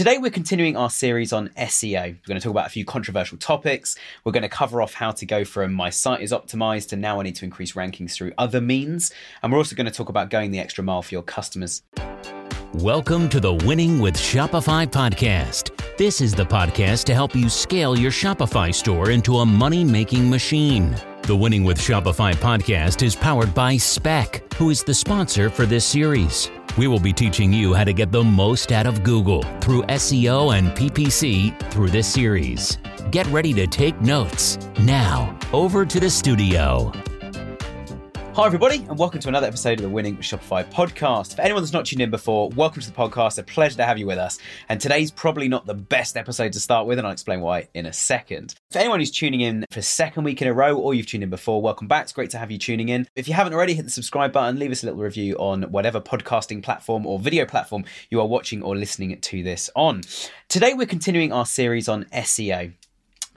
Today, we're continuing our series on SEO. We're going to talk about a few controversial topics. We're going to cover off how to go from my site is optimized to now I need to increase rankings through other means. And we're also going to talk about going the extra mile for your customers. Welcome to the Winning with Shopify podcast. This is the podcast to help you scale your Shopify store into a money making machine. The Winning with Shopify podcast is powered by Spec, who is the sponsor for this series. We will be teaching you how to get the most out of Google through SEO and PPC through this series. Get ready to take notes. Now, over to the studio. Hi, everybody, and welcome to another episode of the Winning with Shopify podcast. For anyone that's not tuned in before, welcome to the podcast. A pleasure to have you with us. And today's probably not the best episode to start with, and I'll explain why in a second. For anyone who's tuning in for a second week in a row, or you've tuned in before, welcome back. It's great to have you tuning in. If you haven't already, hit the subscribe button, leave us a little review on whatever podcasting platform or video platform you are watching or listening to this on. Today, we're continuing our series on SEO.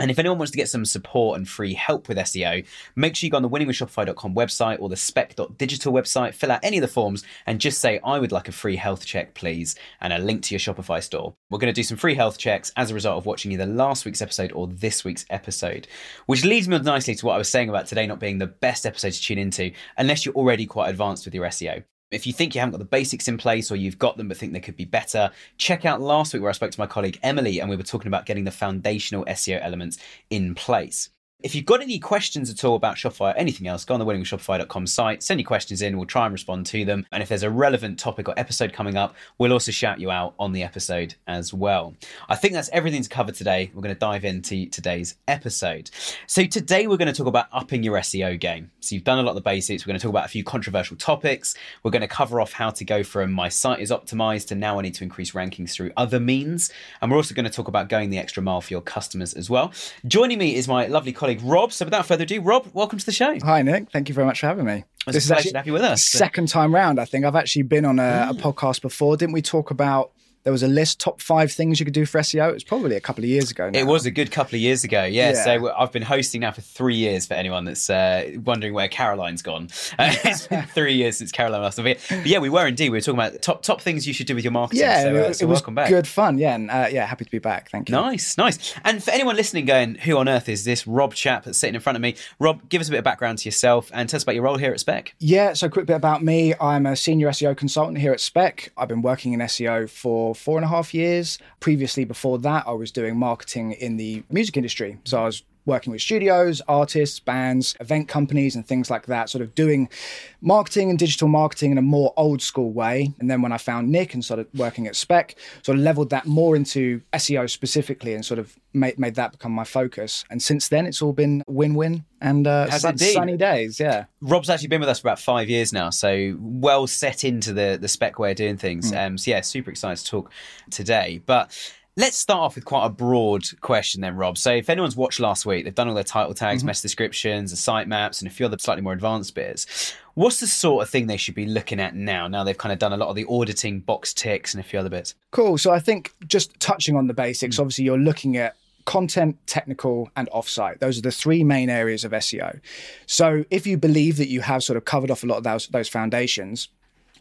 And if anyone wants to get some support and free help with SEO, make sure you go on the winningwithshopify.com website or the spec.digital website, fill out any of the forms, and just say, I would like a free health check, please, and a link to your Shopify store. We're going to do some free health checks as a result of watching either last week's episode or this week's episode, which leads me nicely to what I was saying about today not being the best episode to tune into unless you're already quite advanced with your SEO. If you think you haven't got the basics in place or you've got them but think they could be better, check out last week where I spoke to my colleague Emily and we were talking about getting the foundational SEO elements in place. If you've got any questions at all about Shopify or anything else, go on the winningwithshopify.com site, send your questions in, we'll try and respond to them. And if there's a relevant topic or episode coming up, we'll also shout you out on the episode as well. I think that's everything to cover today. We're going to dive into today's episode. So today we're going to talk about upping your SEO game. So you've done a lot of the basics. We're going to talk about a few controversial topics. We're going to cover off how to go from my site is optimized to now I need to increase rankings through other means. And we're also going to talk about going the extra mile for your customers as well. Joining me is my lovely colleague Rob. So without further ado, Rob, welcome to the show. Hi, Nick. Thank you very much for having me. It's this a pleasure to have you with us. Second time round, I think. I've actually been on a, a mm. podcast before. Didn't we talk about there was a list top five things you could do for SEO. It was probably a couple of years ago. Now. It was a good couple of years ago. Yeah. yeah. So I've been hosting now for three years. For anyone that's uh, wondering where Caroline's gone, uh, it's been three years since Caroline last time. But yeah, we were indeed. We were talking about top top things you should do with your marketing. Yeah, so, uh, so it was welcome back. good fun. Yeah, and uh, yeah, happy to be back. Thank you. Nice, nice. And for anyone listening, going, who on earth is this Rob chap that's sitting in front of me? Rob, give us a bit of background to yourself and tell us about your role here at Spec. Yeah. So a quick bit about me. I'm a senior SEO consultant here at Spec. I've been working in SEO for four and a half years. Previously, before that, I was doing marketing in the music industry. So I was working with studios, artists, bands, event companies, and things like that, sort of doing marketing and digital marketing in a more old school way. And then when I found Nick and started working at Spec, sort of leveled that more into SEO specifically and sort of made, made that become my focus. And since then, it's all been win win and uh, sun, sunny days. Yeah. Rob's actually been with us for about five years now, so well set into the, the Spec way of doing things. Mm. Um, so, yeah, super excited to talk today. But Let's start off with quite a broad question then, Rob. So if anyone's watched last week, they've done all their title tags, mm-hmm. meta descriptions, the site maps, and a few other slightly more advanced bits. What's the sort of thing they should be looking at now? Now they've kind of done a lot of the auditing, box ticks, and a few other bits. Cool. So I think just touching on the basics, mm-hmm. obviously you're looking at content, technical, and offsite. Those are the three main areas of SEO. So if you believe that you have sort of covered off a lot of those, those foundations,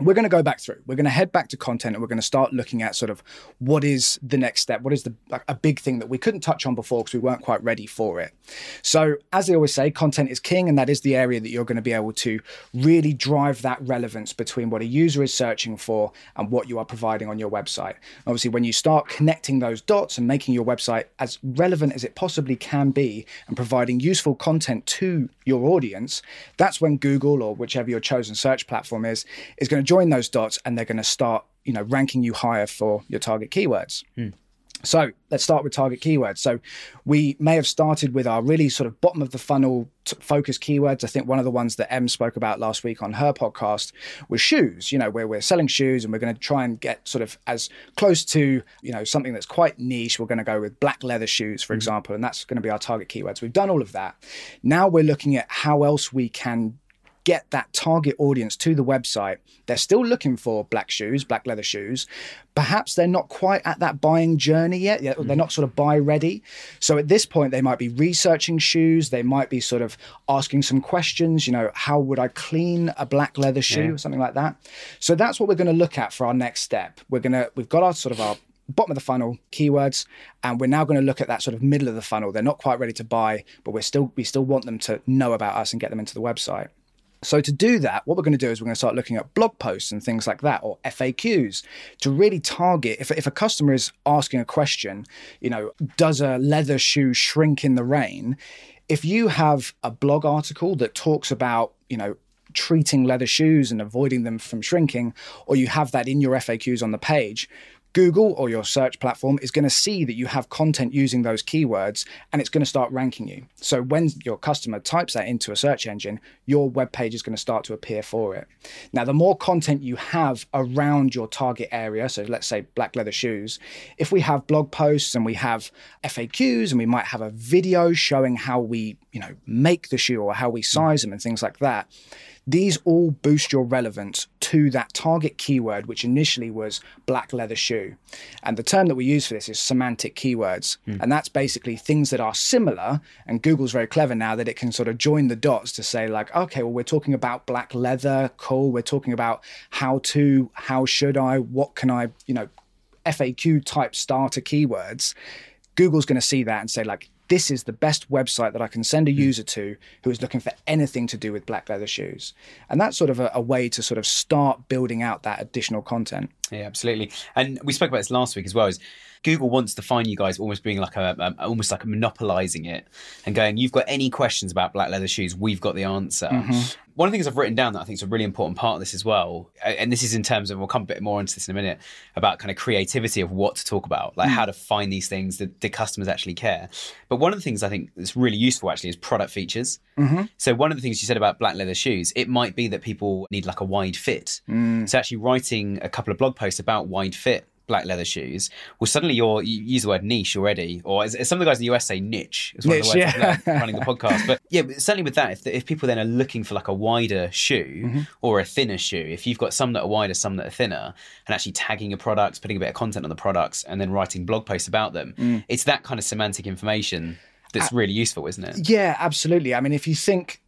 we're going to go back through. We're going to head back to content and we're going to start looking at sort of what is the next step? What is the like, a big thing that we couldn't touch on before because we weren't quite ready for it. So, as they always say, content is king, and that is the area that you're going to be able to really drive that relevance between what a user is searching for and what you are providing on your website. Obviously, when you start connecting those dots and making your website as relevant as it possibly can be and providing useful content to your audience, that's when Google or whichever your chosen search platform is is going to join those dots and they're going to start you know ranking you higher for your target keywords. Hmm. So let's start with target keywords. So we may have started with our really sort of bottom of the funnel t- focus keywords. I think one of the ones that Em spoke about last week on her podcast was shoes. You know, where we're selling shoes and we're going to try and get sort of as close to you know something that's quite niche. We're going to go with black leather shoes, for mm-hmm. example, and that's going to be our target keywords. We've done all of that. Now we're looking at how else we can get that target audience to the website. They're still looking for black shoes, black leather shoes. Perhaps they're not quite at that buying journey yet. They're mm-hmm. not sort of buy ready. So at this point, they might be researching shoes. They might be sort of asking some questions. You know, how would I clean a black leather shoe yeah. or something like that? So that's what we're going to look at for our next step. We're going to, we've got our sort of our bottom of the funnel keywords, and we're now going to look at that sort of middle of the funnel. They're not quite ready to buy, but we're still we still want them to know about us and get them into the website. So to do that, what we're going to do is we're going to start looking at blog posts and things like that, or FAQs, to really target. If, if a customer is asking a question, you know, does a leather shoe shrink in the rain? If you have a blog article that talks about, you know, treating leather shoes and avoiding them from shrinking, or you have that in your FAQs on the page, Google or your search platform is going to see that you have content using those keywords and it's going to start ranking you. So when your customer types that into a search engine, your web page is going to start to appear for it. Now, the more content you have around your target area, so let's say black leather shoes, if we have blog posts and we have FAQs and we might have a video showing how we, you know, make the shoe or how we size them and things like that, these all boost your relevance to that target keyword, which initially was black leather shoe. And the term that we use for this is semantic keywords. Mm. And that's basically things that are similar. And Google's very clever now that it can sort of join the dots to say, like, okay, well, we're talking about black leather, cool. We're talking about how to, how should I, what can I, you know, FAQ type starter keywords. Google's going to see that and say, like, this is the best website that I can send a hmm. user to who is looking for anything to do with black leather shoes. And that's sort of a, a way to sort of start building out that additional content. Yeah, absolutely. And we spoke about this last week as well. Is Google wants to find you guys almost being like a, almost like monopolizing it and going, you've got any questions about black leather shoes, we've got the answer. Mm-hmm. One of the things I've written down that I think is a really important part of this as well, and this is in terms of we'll come a bit more into this in a minute about kind of creativity of what to talk about, like mm. how to find these things that the customers actually care. But one of the things I think that's really useful actually is product features. Mm-hmm. So one of the things you said about black leather shoes, it might be that people need like a wide fit. Mm. So actually writing a couple of blog posts about wide fit black leather shoes, well, suddenly you're you use the word niche already, or as, as some of the guys in the US say, niche. Is one niche, of the words yeah. running the podcast. But yeah, but certainly with that, if, if people then are looking for like a wider shoe mm-hmm. or a thinner shoe, if you've got some that are wider, some that are thinner, and actually tagging your products, putting a bit of content on the products, and then writing blog posts about them, mm. it's that kind of semantic information that's really useful, isn't it? Yeah, absolutely. I mean, if you think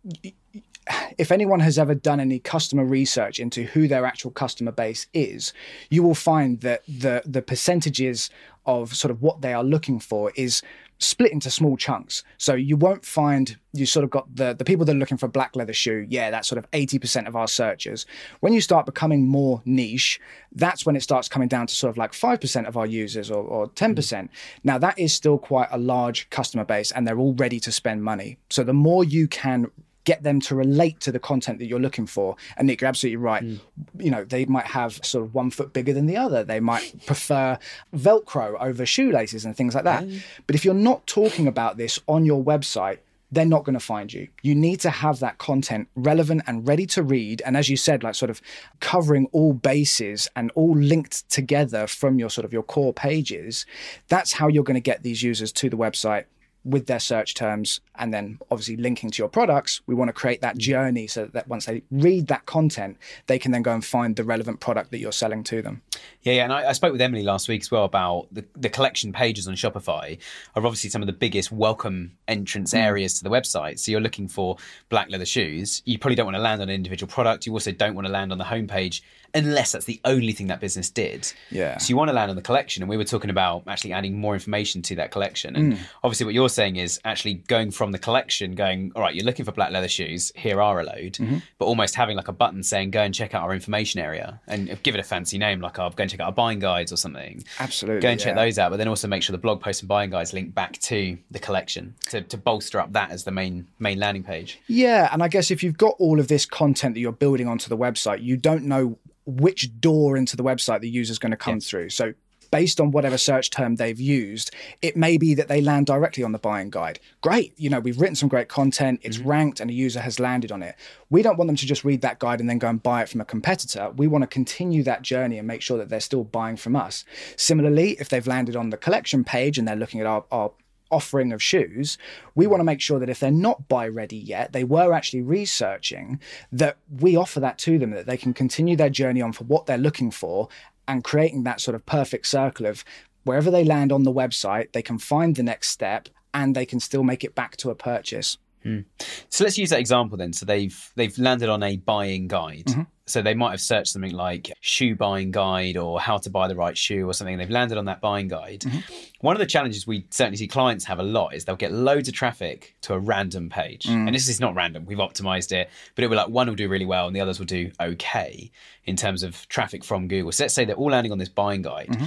if anyone has ever done any customer research into who their actual customer base is, you will find that the the percentages of sort of what they are looking for is split into small chunks. So you won't find you sort of got the the people that are looking for a black leather shoe. Yeah, that's sort of eighty percent of our searches. When you start becoming more niche, that's when it starts coming down to sort of like five percent of our users or, or ten percent. Mm-hmm. Now that is still quite a large customer base, and they're all ready to spend money. So the more you can get them to relate to the content that you're looking for. And Nick, you're absolutely right. Mm. You know, they might have sort of one foot bigger than the other. They might prefer Velcro over shoelaces and things like that. Mm. But if you're not talking about this on your website, they're not going to find you. You need to have that content relevant and ready to read. And as you said, like sort of covering all bases and all linked together from your sort of your core pages. That's how you're going to get these users to the website with their search terms and then obviously linking to your products, we want to create that journey so that once they read that content, they can then go and find the relevant product that you're selling to them. Yeah, yeah. And I, I spoke with Emily last week as well about the, the collection pages on Shopify are obviously some of the biggest welcome entrance mm. areas to the website. So you're looking for black leather shoes. You probably don't want to land on an individual product. You also don't want to land on the homepage unless that's the only thing that business did. Yeah. So you want to land on the collection. And we were talking about actually adding more information to that collection. And mm. obviously, what you're saying is actually going from the collection, going, all right, you're looking for black leather shoes, here are a load, mm-hmm. but almost having like a button saying, go and check out our information area and give it a fancy name, like I'll go and check out our buying guides or something. Absolutely. Go and check those out, but then also make sure the blog posts and buying guides link back to the collection to, to bolster up that as the main main landing page. Yeah. And I guess if you've got all of this content that you're building onto the website, you don't know which door into the website the user is going to come yeah. through. So based on whatever search term they've used, it may be that they land directly on the buying guide. Great. You know, we've written some great content, it's mm-hmm. ranked, and a user has landed on it. We don't want them to just read that guide and then go and buy it from a competitor. We want to continue that journey and make sure that they're still buying from us. Similarly, if they've landed on the collection page and they're looking at our, our offering of shoes, we want to make sure that if they're not buy ready yet, they were actually researching, that we offer that to them, that they can continue their journey on for what they're looking for and creating that sort of perfect circle of wherever they land on the website, they can find the next step and they can still make it back to a purchase. Hmm. So let's use that example then. So they've they've landed on a buying guide. Mm-hmm. So they might have searched something like shoe buying guide or how to buy the right shoe or something. And they've landed on that buying guide. Mm-hmm. One of the challenges we certainly see clients have a lot is they'll get loads of traffic to a random page. Mm. And this is not random. We've optimized it, but it'll be like one will do really well and the others will do okay in terms of traffic from Google. So let's say they're all landing on this buying guide. Mm-hmm.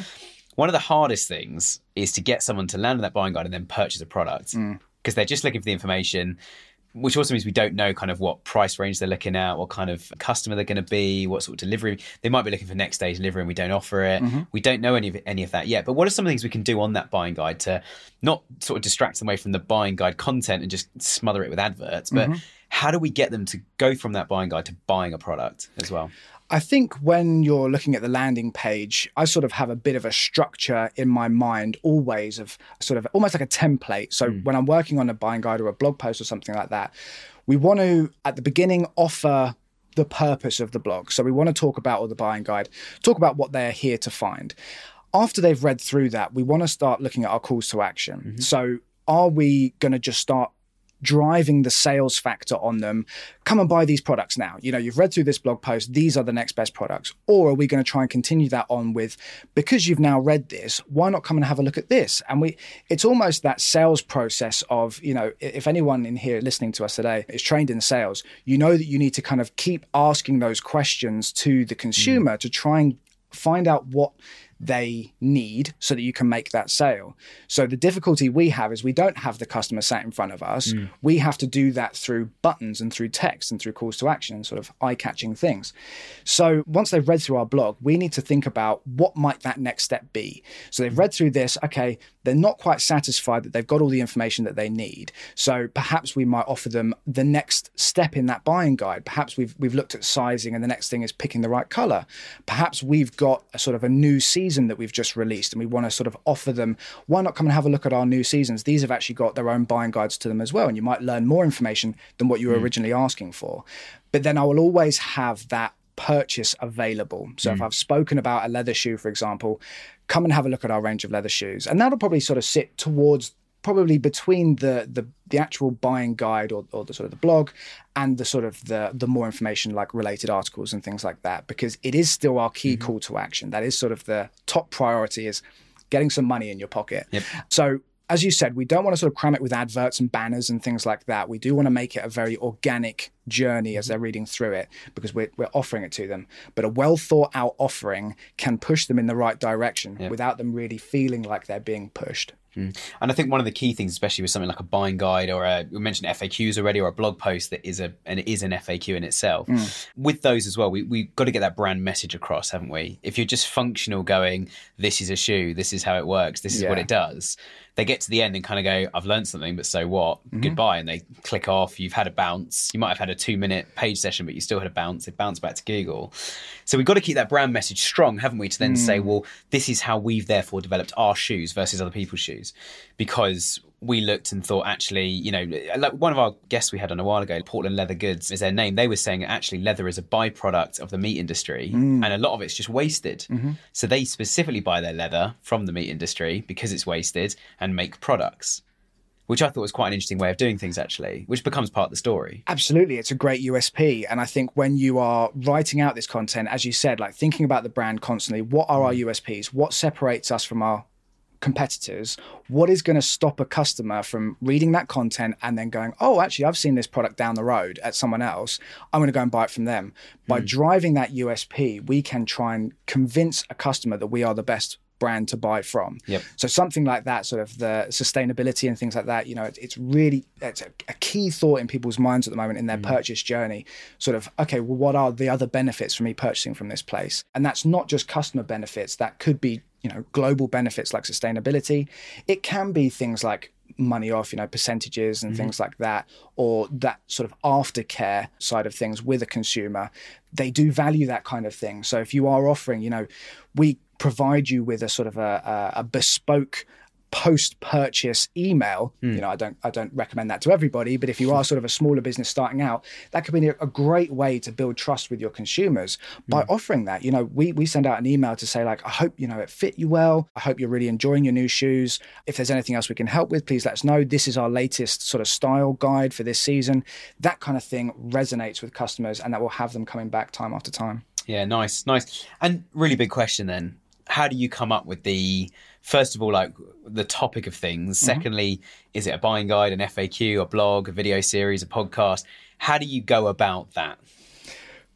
One of the hardest things is to get someone to land on that buying guide and then purchase a product Mm. because they're just looking for the information which also means we don't know kind of what price range they're looking at, what kind of customer they're going to be, what sort of delivery. They might be looking for next day delivery and we don't offer it. Mm-hmm. We don't know any of any of that yet. But what are some of the things we can do on that buying guide to not sort of distract them away from the buying guide content and just smother it with adverts, but mm-hmm. how do we get them to go from that buying guide to buying a product as well? I think when you're looking at the landing page, I sort of have a bit of a structure in my mind always of sort of almost like a template. So hmm. when I'm working on a buying guide or a blog post or something like that, we want to at the beginning offer the purpose of the blog. So we want to talk about or the buying guide, talk about what they're here to find. After they've read through that, we want to start looking at our calls to action. Mm-hmm. So are we going to just start driving the sales factor on them. Come and buy these products now. You know you've read through this blog post. These are the next best products. Or are we going to try and continue that on with because you've now read this why not come and have a look at this? And we it's almost that sales process of you know if anyone in here listening to us today is trained in sales you know that you need to kind of keep asking those questions to the mm. consumer to try and find out what they need so that you can make that sale. So the difficulty we have is we don't have the customer sat in front of us. Hmm. We have to do that through buttons and through text and through calls to action and sort of eye-catching things. So once they've read through our blog, we need to think about what might that next step be. So they've read through this, okay, they're not quite satisfied that they've got all the information that they need. So perhaps we might offer them the next step in that buying guide. Perhaps we've we've looked at sizing and the next thing is picking the right color. Perhaps we've got a sort of a new season that we've just released and we want to sort of offer them why not come and have a look at our new seasons these have actually got their own buying guides to them as well and you might learn more information than what you were hmm. originally asking for but then i will always have that purchase available so if hmm. i've spoken about a leather shoe for example come and have a look at our range of leather shoes. And that'll probably sort of sit towards probably between the the, the actual buying guide or, or the sort of the blog and the sort of the the more information like related articles and things like that because it is still our key mm-hmm. call to action. That is sort of the top priority is getting some money in your pocket. Yep. so as you said we don't want to sort of cram it with adverts and banners and things like that. We do want to make it a very organic journey as mm-hmm. they're reading through it because we're, we're offering it to them but a well thought out offering can push them in the right direction without them really feeling like they're being pushed mm. And I think one of the key things, especially with something like a buying guide or a, we mentioned FAQs already, or a blog post that is a and it is an FAQ in itself. Mm. With those as well, we we've got to get that brand message across, haven't we? If you're just functional, going, this is a shoe, this is how it works, this is what it does. They get to the end and kind of go, I've learned something, but so what? Mm-hmm. Goodbye, and they click off. You've had a bounce. You might have had a two minute page session, but you still had a bounce. It bounced back to Google. So we've got to keep that brand message strong, haven't we? To then say, hmm. well, this is how we've therefore developed our shoes versus other people's shoes, because we looked and thought actually, you know, like one of our guests we had on a while ago, Portland Leather Goods is their name. They were saying actually leather is a byproduct of the meat industry, hmm. and a lot of it's just wasted. Mm-hmm. So they specifically buy their leather from the meat industry because it's wasted and make products. Which I thought was quite an interesting way of doing things, actually, which becomes part of the story. Absolutely, it's a great USP. And I think when you are writing out this content, as you said, like thinking about the brand constantly, what are our mm. USPs? What separates us from our competitors? What is going to stop a customer from reading that content and then going, oh, actually, I've seen this product down the road at someone else. I'm going to go and buy it from them. By mm. driving that USP, we can try and convince a customer that we are the best brand to buy from. Yep. So something like that, sort of the sustainability and things like that, you know, it, it's really it's a, a key thought in people's minds at the moment in their mm. purchase journey. Sort of, okay, well, what are the other benefits for me purchasing from this place? And that's not just customer benefits. That could be, you know, global benefits like sustainability. It can be things like money off, you know, percentages and mm-hmm. things like that, or that sort of aftercare side of things with a consumer. They do value that kind of thing. So if you are offering, you know, we provide you with a sort of a, a, a bespoke post purchase email hmm. you know i don't i don't recommend that to everybody but if you are sort of a smaller business starting out that could be a, a great way to build trust with your consumers by hmm. offering that. You know we we send out an email to say like i hope you know it fit you well. I hope you're really enjoying your new shoes. If there's anything else we can help with please let us know. This is our latest sort of style guide for this season. That kind of thing resonates with customers and that will have them coming back time after time. Yeah, nice, nice. And really big question then. How do you come up with the first of all like the topic of things? Mm-hmm. Secondly, is it a buying guide, an FAQ, a blog, a video series, a podcast? How do you go about that?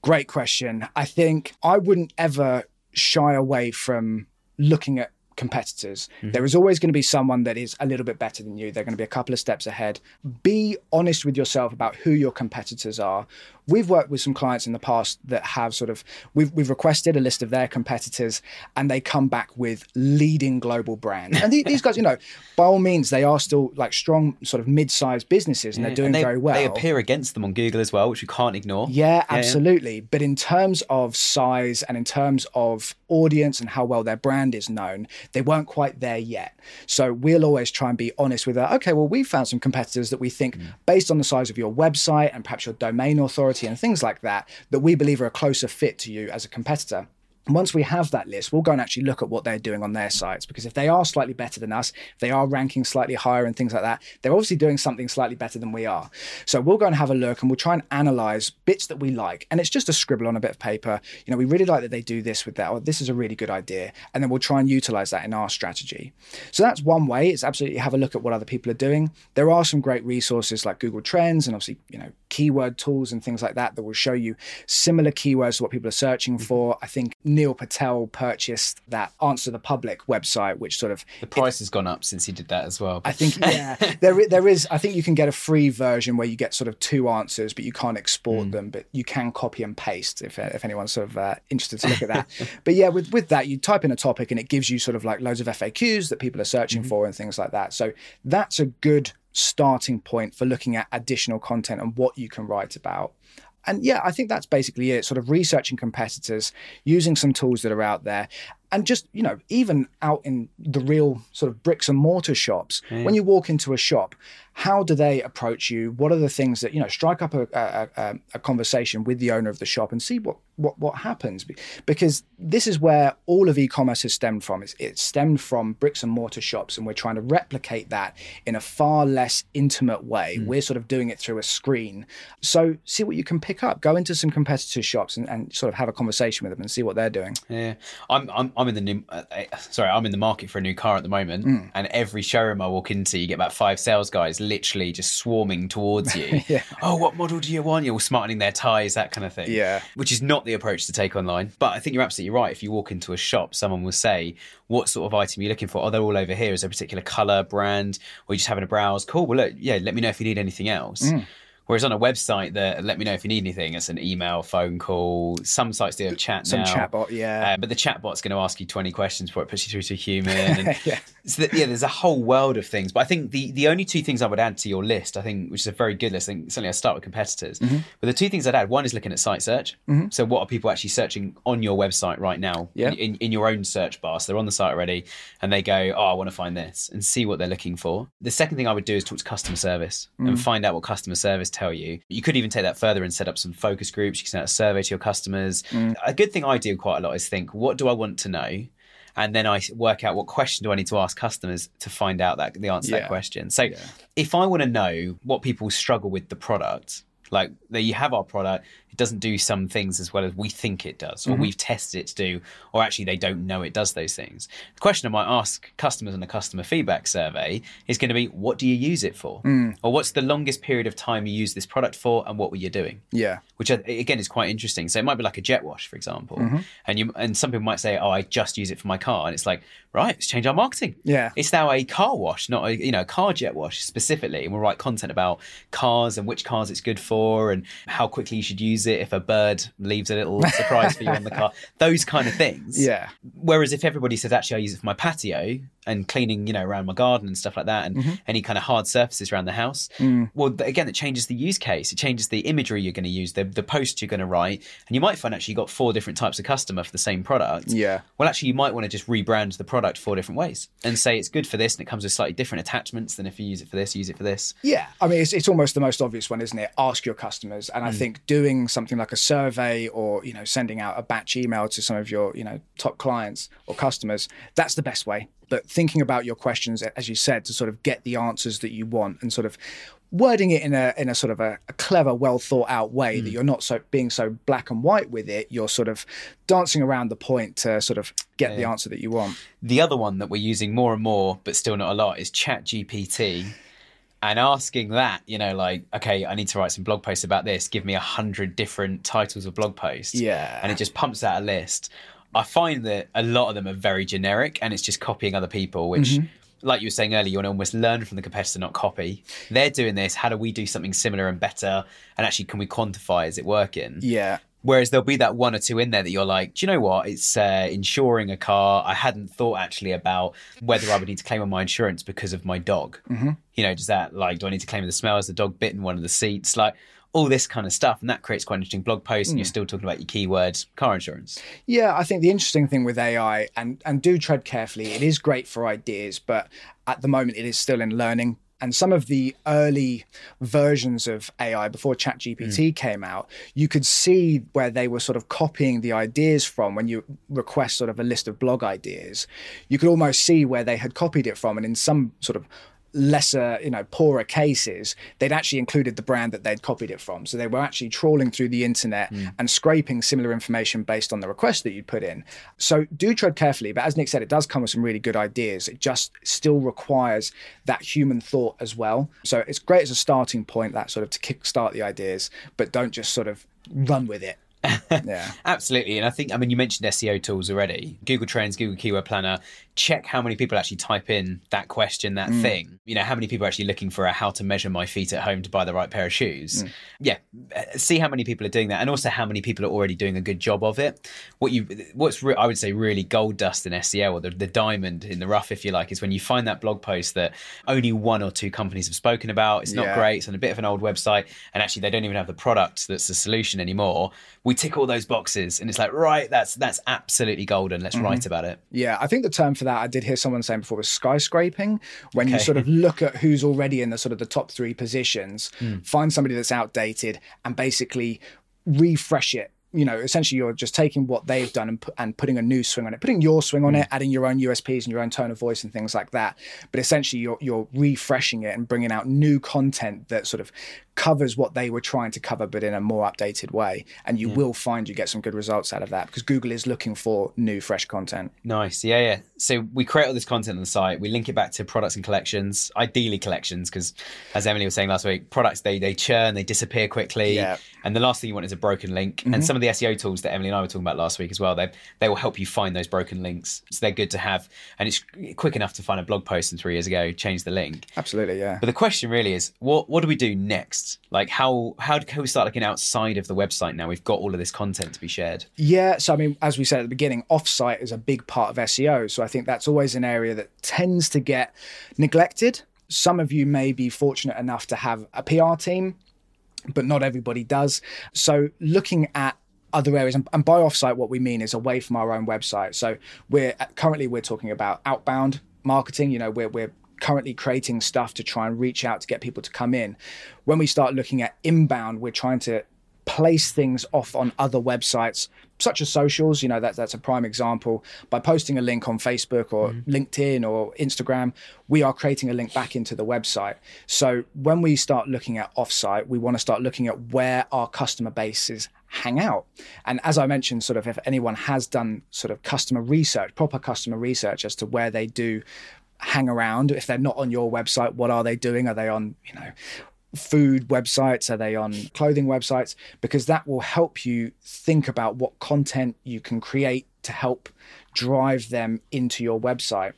Great question. I think I wouldn't ever shy away from looking at competitors. Mm-hmm. There is always going to be someone that is a little bit better than you. They're going to be a couple of steps ahead. Be honest with yourself about who your competitors are. We've worked with some clients in the past that have sort of we've we've requested a list of their competitors and they come back with leading global brands. And the- these guys, you know, by all means, they are still like strong sort of mid-sized businesses and they're doing And they, very well. They appear against them on Google as well, which we can't ignore. Yeah, absolutely. But in terms of size and in terms of audience and how well their brand is known, they weren't quite there yet. So we'll always try and be honest with that. Okay, well, we found some competitors that we think, hmm. based on the size of your website and perhaps your domain authority and things like that, that we believe are a closer fit to you as a competitor. Once we have that list, we'll go and actually look at what they're doing on their sites because if they are slightly better than us, if they are ranking slightly higher and things like that, they're obviously doing something slightly better than we are. So we'll go and have a look and we'll try and analyze bits that we like. And it's just a scribble on a bit of paper. You know, we really like that they do this with that, or this is a really good idea. And then we'll try and utilize that in our strategy. So that's one way. It's absolutely have a look at what other people are doing. There are some great resources like Google Trends and obviously, you know, keyword tools and things like that that will show you similar keywords to what people are searching mm-hmm. for. I think Neil Patel purchased that Answer the Public website, which sort of The price has gone up since he did that as well. I think yeah, there there is. I think you can get a free version where you get sort of two answers, but you can't export mm. them. But you can copy and paste if uh, if anyone's sort of uh, interested to look at that. but yeah, with with that, you type in a topic and it gives you sort of like loads of FAQs that people are searching mm-hmm. for and things like that. So that's a good starting point for looking at additional content and what you can write about. And yeah, I think that's basically it. Sort of researching competitors, using some tools that are out there, and just you know, even out in the real sort of bricks and mortar shops, when you walk into a shop, how do they approach you? What are the things that you know? Strike up a, a, a, a conversation with the owner of the shop and see what what what happens, because this is where all of e-commerce has stemmed from. It's, it's stemmed from bricks and mortar shops, and we're trying to replicate that in a far less intimate way. We're sort of doing it through a screen. So see what you can pick up. Go into some competitor shops and, and sort of have a conversation with them and see what they're doing. Yeah, I'm I'm I'm in the new. Uh, uh, sorry, I'm in the market for a new car at the moment, Hmm. and every showroom I walk into, you get about five sales guys literally just swarming towards you. Yeah. Oh, what model do you want? You're all smartening their ties, that kind of thing. Yeah. which is not the approach to take online. But I think you're absolutely right. If you walk into a shop, someone will say, "What sort of item are you looking for?" Oh, they're all over here. Is there a particular color, brand, or you just having a browse? Cool. Well, look, yeah. Let me know if you need anything else. Hmm. Whereas on a website, that let me know if you need anything. It's an email, phone call. Some sites do have chat Some now. chatbot, yeah. Uh, but the chatbot's going to ask you 20 questions before it puts you through to a human. And Yeah. so that, yeah, there's a whole world of things. But I think the, the only two things I would add to your list, I think, which is a very good list, I think certainly I start with competitors. Mm-hmm. But the two things I'd add, one is looking at site search. So what are people actually searching on your website right now Yeah. in, in your own search bar? So they're on the site already and they go, oh, I want to find this and see what they're looking for. The second thing I would do is talk to customer service Mm. and find out what customer service tell you. You could even take that further and set up some focus groups. You can send out a survey to your customers. Mm. A good thing I do quite a lot is think, what do I want to know? And then I work out what question do I need to ask customers to find out that the answer to Yeah. that question. So if I want to know what people struggle with the product, like that you have our product, it doesn't do some things as well as we think it does, or we've tested it to do, or actually they don't know it does those things. The question I might ask customers in a customer feedback survey is going to be, what do you use it for? Or what's the longest period of time you use this product for, and what were you doing? Yeah. which again is quite interesting. So it might be like a jet wash, for example, Mm-hmm. and you and some people might say, "Oh, I just use it for my car," and it's like, right, let's change our marketing. Yeah. it's now a car wash, not a you know a car jet wash specifically, and we'll write content about cars and which cars it's good for, and how quickly you should use it if a bird leaves a little surprise for you on the car. Those kind of things. Yeah. Whereas if everybody says, actually, I use it for my patio, and cleaning, you know, around my garden and stuff like that, and Mm-hmm. any kind of hard surfaces around the house. Mm. Well, again, it changes the use case. It changes the imagery you're going to use, the the post you're going to write, and you might find actually you've got four different types of customer for the same product. Yeah. Well, actually, you might want to just rebrand the product four different ways and say it's good for this, and it comes with slightly different attachments than if you use it for this, use it for this. Yeah, I mean, it's, it's almost the most obvious one, isn't it? Ask your customers, and I think doing something like a survey or you know sending out a batch email to some of your you know top clients or customers, that's the best way. But thinking about your questions, as you said, to sort of get the answers that you want, and sort of wording it in a in a sort of a, a clever, well thought out way that mm. you're not so being so black and white with it. You're sort of dancing around the point to sort of get the answer that you want. The other one that we're using more and more, but still not a lot, is Chat GPT. And asking that, you know, like, okay, I need to write some blog posts about this. Give me a hundred different titles of blog posts. Yeah. And it just pumps out a list. I find that a lot of them are very generic and it's just copying other people, which, like you were saying earlier, you want to almost learn from the competitor, not copy. They're doing this. How do we do something similar and better? And actually, can we quantify? Is it working? Yeah, Whereas there'll be that one or two in there that you're like, do you know what? It's uh, insuring a car. I hadn't thought actually about whether I would need to claim on my insurance because of my dog. Mm-hmm. You know, does that like, do I need to claim the smell as the dog bit in one of the seats? Like all this kind of stuff. And that creates quite an interesting blog post. And you're mm. still talking about your keyword car insurance. Yeah, I think the interesting thing with AI, and and do tread carefully. It is great for ideas, but at the moment it is still in learning. And some of the early versions of AI before ChatGPT mm. came out, you could see where they were sort of copying the ideas from. When you request sort of a list of blog ideas, you could almost see where they had copied it from. And in some sort of lesser, you know, poorer cases, they'd actually included the brand that they'd copied it from. So they were actually trawling through the internet hmm. and scraping similar information based on the request that you'd put in. So do tread carefully. But as Nick said, it does come with some really good ideas. It just still requires that human thought as well. So it's great as a starting point, that sort of to kickstart the ideas, but don't just sort of run with it. yeah. Absolutely. And I think, I mean, you mentioned SEO tools already Google Trends, Google Keyword Planner. Check how many people actually type in that question, that mm. thing. You know, how many people are actually looking for a how to measure my feet at home to buy the right pair of shoes. Mm. Yeah. uh, See how many people are doing that and also how many people are already doing a good job of it. What you, what's, re- I would say, really gold dust in SEO or the, the diamond in the rough, if you like, is when you find that blog post that only one or two companies have spoken about. It's not Yeah. great. It's on a bit of an old website. And actually, they don't even have the product that's the solution anymore. We tick all those boxes and it's like, right, that's that's absolutely golden. Let's mm-hmm. write about it. Yeah, I think the term for that I did hear someone saying before was skyscraping. When you sort of look at who's already in the sort of the top three positions, Hmm. find somebody that's outdated, and basically refresh it. You know, essentially, you're just taking what they've done and, pu- and putting a new swing on it, putting your swing on it, mm. adding your own USPs and your own tone of voice and things like that. But essentially, you're you're refreshing it and bringing out new content that sort of covers what they were trying to cover, but in a more updated way. And you mm. will find you get some good results out of that because Google is looking for new, fresh content. Nice. Yeah, yeah. So we create all this content on the site. We link it back to products and collections, ideally collections, because as Emily was saying last week, products they they churn, they disappear quickly. Yeah. And the last thing you want is a broken link. And mm-hmm. some of the SEO tools that Emily and I were talking about last week as well, they they will help you find those broken links. So they're good to have. And it's quick enough to find a blog post from three years ago, change the link. Absolutely, yeah. But the question really is, what what do we do next? Like how how can we start looking outside of the website now? We've got all of this content to be shared. Yeah, so I mean, as we said at the beginning, offsite is a big part of SEO. So I think that's always an area that tends to get neglected. Some of you may be fortunate enough to have a PR team, but not everybody does. So looking at other areas. And, and by offsite what we mean is away from our own website. So we're uh, currently we're talking about outbound marketing. You know we're, we're currently creating stuff to try and reach out to get people to come in. When we start looking at inbound we're trying to place things off on other websites such as socials you know that, that's a prime example. By posting a link on facebook or mm-hmm. linkedin or instagram we are creating a link back into the website. So when we start looking at offsite we want to start looking at where our customer bases hang out. And as i mentioned sort of if anyone has done sort of customer research proper customer research as to where they do hang around if they're not on your website what are they doing? Are they on you know food websites? Are they on clothing websites? Because that will help you think about what content you can create to help drive them into your website.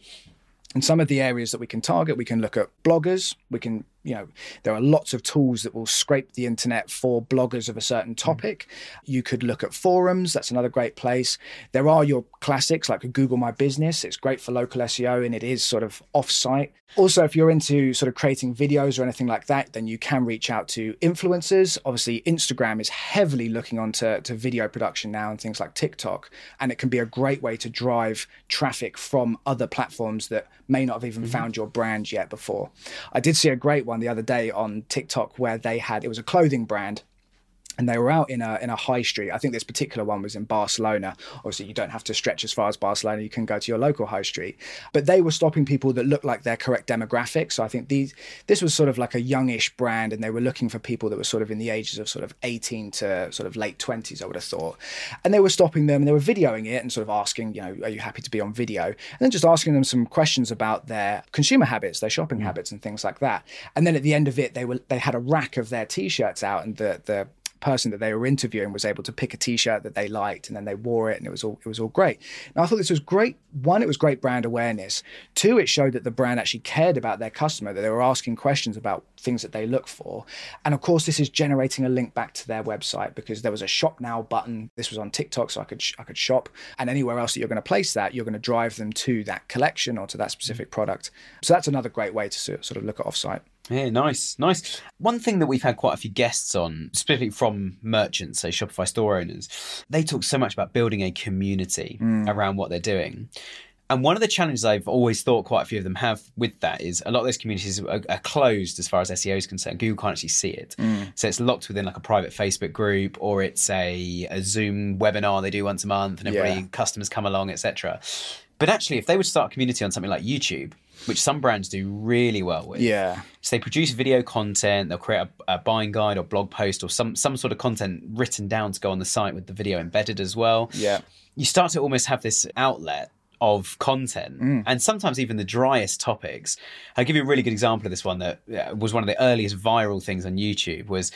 And some of the areas that we can target we can look at bloggers we can you know, there are lots of tools that will scrape the internet for bloggers of a certain topic. You could look at forums, that's another great place. There are your classics like Google My Business, it's great for local SEO and it is sort of off site. Also, if you're into sort of creating videos or anything like that, then you can reach out to influencers. Obviously, Instagram is heavily looking onto to video production now and things like TikTok. And it can be a great way to drive traffic from other platforms that may not have even mm-hmm. found your brand yet before. I did see a great one the other day on TikTok where they had it was a clothing brand and they were out in a in a high street. I think this particular one was in Barcelona. Obviously, you don't have to stretch as far as Barcelona. You can go to your local high street. But they were stopping people that looked like their correct demographic. So I think these this was sort of like a youngish brand, and they were looking for people that were sort of in the ages of sort of 18 to sort of late 20s. I would have thought, and they were stopping them and they were videoing it and sort of asking, you know, are you happy to be on video? And then just asking them some questions about their consumer habits, their shopping mm. habits, and things like that. And then at the end of it, they were they had a rack of their t-shirts out, and the the person that they were interviewing was able to pick a t-shirt that they liked and then they wore it and it was all it was all great. Now I thought this was great. One, it was great brand awareness. Two, it showed that the brand actually cared about their customer, that they were asking questions about things that they look for. And of course, this is generating a link back to their website because there was a shop now button. This was on TikTok, so I could I could shop. And anywhere else that you're going to place that, you're going to drive them to that collection or to that specific product. So that's another great way to sort of look at offsite. Yeah, nice, nice. One thing that we've had quite a few guests on, specifically from merchants, say Shopify store owners, they talk so much about building a community mm. around what they're doing. And one of the challenges I've always thought quite a few of them have with that is a lot of those communities are, are closed as far as SEO is concerned. Google can't actually see it. Mm. So it's locked within like a private Facebook group or it's a, a Zoom webinar they do once a month and everybody, yeah. customers come along, etc. But actually, if they would start a community on something like YouTube, which some brands do really well with. Yeah. So they produce video content, they'll create a, a, buying guide or blog post or some some sort of content written down to go on the site with the video embedded as well. Yeah. You start to almost have this outlet of content mm. and sometimes even the driest topics. I'll give you a really good example of this one that was one of the earliest viral things on YouTube was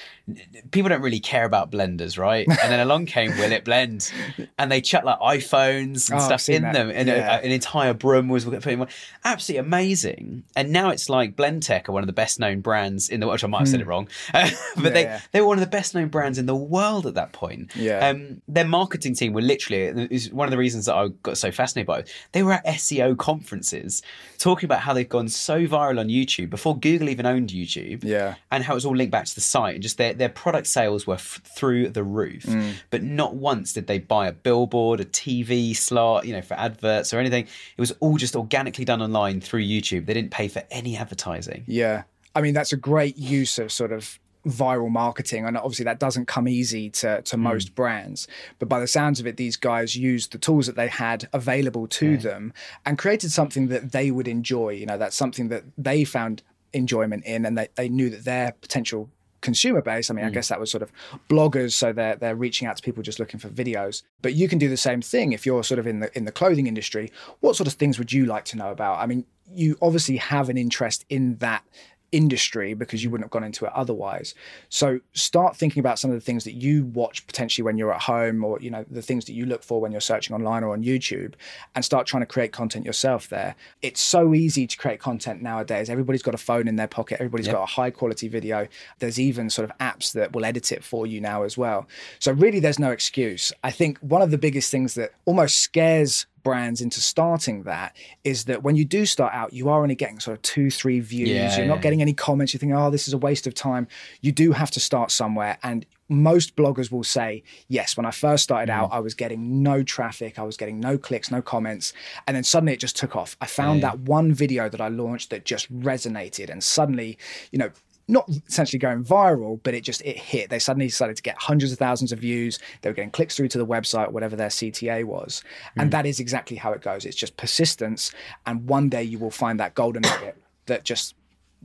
people don't really care about blenders, right? And then along came Will It Blend and they chuck like iPhones and oh, stuff in that. them and yeah. a, an entire broom was put in one. Absolutely amazing. And now it's like Blendtec are one of the best known brands in the world. I might have said it hmm. wrong, but yeah, they, yeah. they were one of the best known brands in the world at that point. Yeah. Um, their marketing team were literally, is one of the reasons that I got so fascinated by it they were at SEO conferences talking about how they've gone so viral on YouTube before Google even owned YouTube. Yeah. And how it was all linked back to the site and just their, their product sales were f- through the roof. Mm. But not once did they buy a billboard, a TV slot, you know, for adverts or anything. It was all just organically done online through YouTube. They didn't pay for any advertising. Yeah. I mean, that's a great use of sort of viral marketing and obviously that doesn't come easy to, to mm. most brands but by the sounds of it these guys used the tools that they had available to yeah. them and created something that they would enjoy you know that's something that they found enjoyment in and they, they knew that their potential consumer base. I mean, mm. I guess that was sort of bloggers, so they're they're reaching out to people just looking for videos. But you can do the same thing if you're sort of in the in the clothing industry. What sort of things would you like to know about? I mean, you obviously have an interest in that industry because you wouldn't have gone into it otherwise. So start thinking about some of the things that you watch potentially when you're at home or you know the things that you look for when you're searching online or on YouTube and start trying to create content yourself there. It's so easy to create content nowadays. Everybody's got a phone in their pocket, everybody's yep. got a high quality video. There's even sort of apps that will edit it for you now as well. So really there's no excuse. I think one of the biggest things that almost scares brands into starting that is that when you do start out, you are only getting sort of two, three views. Yeah, You're yeah. not getting any comments. You think, oh, this is a waste of time. You do have to start somewhere. And most bloggers will say, yes, when I first started mm. out, I was getting no traffic, I was getting no clicks, no comments. And then suddenly it just took off. I found yeah. that one video that I launched that just resonated. And suddenly, you know, not essentially going viral, but it just it hit. They suddenly decided to get hundreds of thousands of views. They were getting clicks through to the website, whatever their CTA was, mm. and that is exactly how it goes. It's just persistence, and one day you will find that golden nugget that just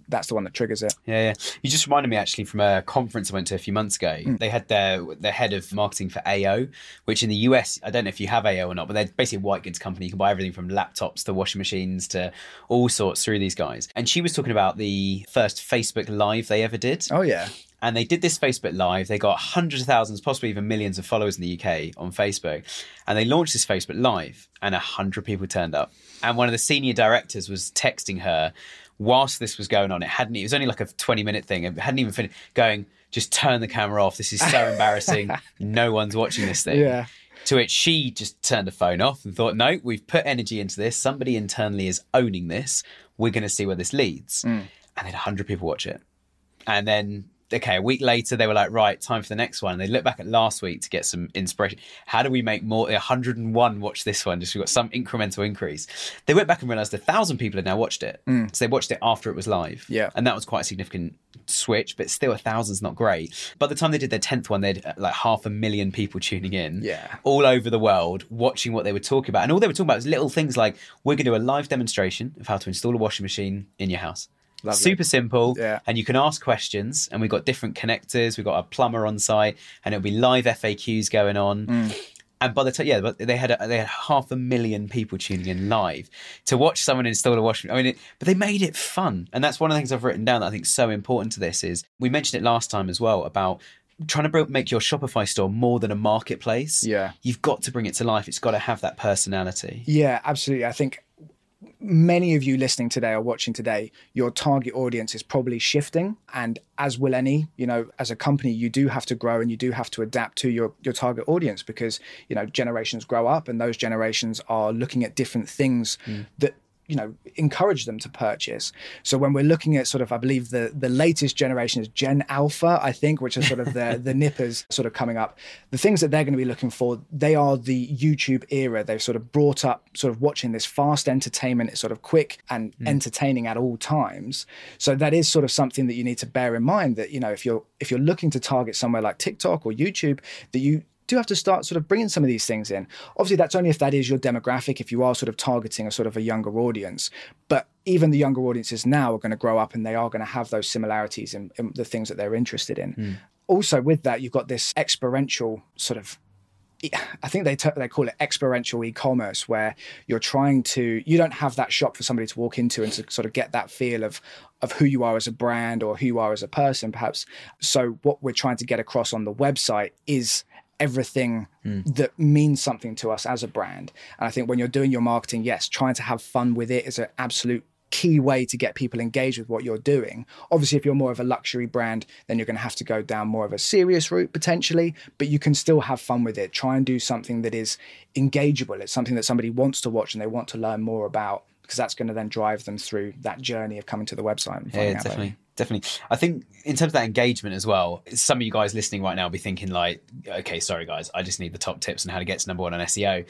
that's the one that triggers it. Yeah, yeah. You just reminded me actually from a conference I went to a few months ago. Mm. They had their their head of marketing for AO, which in the US, I don't know if you have AO or not, but they're basically a white goods company. You can buy everything from laptops to washing machines to all sorts through these guys. And she was talking about the first Facebook Live they ever did. Oh yeah. And they did this Facebook Live. They got hundreds of thousands, possibly even millions of followers in the UK on Facebook. And they launched this Facebook Live, and a hundred people turned up. And one of the senior directors was texting her whilst this was going on, it hadn't. It was only like a twenty minute thing. It hadn't even finished. Going, just turn the camera off. This is so embarrassing. no one's watching this thing. Yeah. To which she just turned the phone off and thought, no, we've put energy into this. Somebody internally is owning this. We're going to see where this leads. Mm. And then 100 people watch it. And then, okay, a week later, they were like, right, time for the next one. And they look back at last week to get some inspiration. How do we make more? 101 watch this one, just we've got some incremental increase. They went back and realized a thousand people had now watched it. So they watched it after it was live. Yeah. And that was quite a significant switch, but still a thousand's not great. By the time they did their 10th one, they had uh, like half a million people tuning in Yeah. all over the world watching what they were talking about. And all they were talking about was little things like we're going to do a live demonstration of how to install a washing machine in your house. Lovely. Super simple. Yeah. And you can ask questions. And we've got different connectors. We've got a plumber on site, and it'll be live FAQs going on. Mm. And by the time, yeah, but they had a, they had half a million people tuning in live to watch someone install a washing. I mean, it, but they made it fun, and that's one of the things I've written down that I think is so important to this. Is we mentioned it last time as well about trying to bro- make your Shopify store more than a marketplace. Yeah. you've got to bring it to life. It's got to have that personality. Yeah, absolutely. I think many of you listening today or watching today, your target audience is probably shifting. And as will any, you know, as a company, you do have to grow and you do have to adapt to your, your target audience because, you know, generations grow up and those generations are looking at different things mm. that you know encourage them to purchase. So when we're looking at sort of i believe the the latest generation is gen alpha i think which are sort of the the nippers sort of coming up. The things that they're going to be looking for they are the youtube era. They've sort of brought up sort of watching this fast entertainment. It's sort of quick and hmm. entertaining at all times. So that is sort of something that you need to bear in mind that you know if you're if you're looking to target somewhere like tiktok or youtube that you do have to start sort of bringing some of these things in. Obviously, that's only if that is your demographic, if you are sort of targeting a sort of a younger audience. But even the younger audiences now are going to grow up and they are going to have those similarities in, in the things that they're interested in. Hmm. Also, with that, you've got this experiential sort of I think they t- they call it experiential e-commerce, where you're trying to you don't have that shop for somebody to walk into and to sort of get that feel of of who you are as a brand or who you are as a person, perhaps. So what we're trying to get across on the website is everything hmm. that means something to us as a brand. And I think when you're doing your marketing, yes, trying to have fun with it is an absolute key way to get people engaged with what you're doing. Obviously, if you're more of a luxury brand, then you're going to have to go down more of a serious route potentially, but you can still have fun with it. Try and do something that is engageable. It's something that somebody wants to watch and they want to learn more about because that's going to then drive them through that journey of coming to the website. And finding Yeah, out definitely. it. Definitely. I think in terms of that engagement as well, some of you guys listening right now will be thinking like, okay, sorry guys, I just need the top tips on how to get to number one on SEO.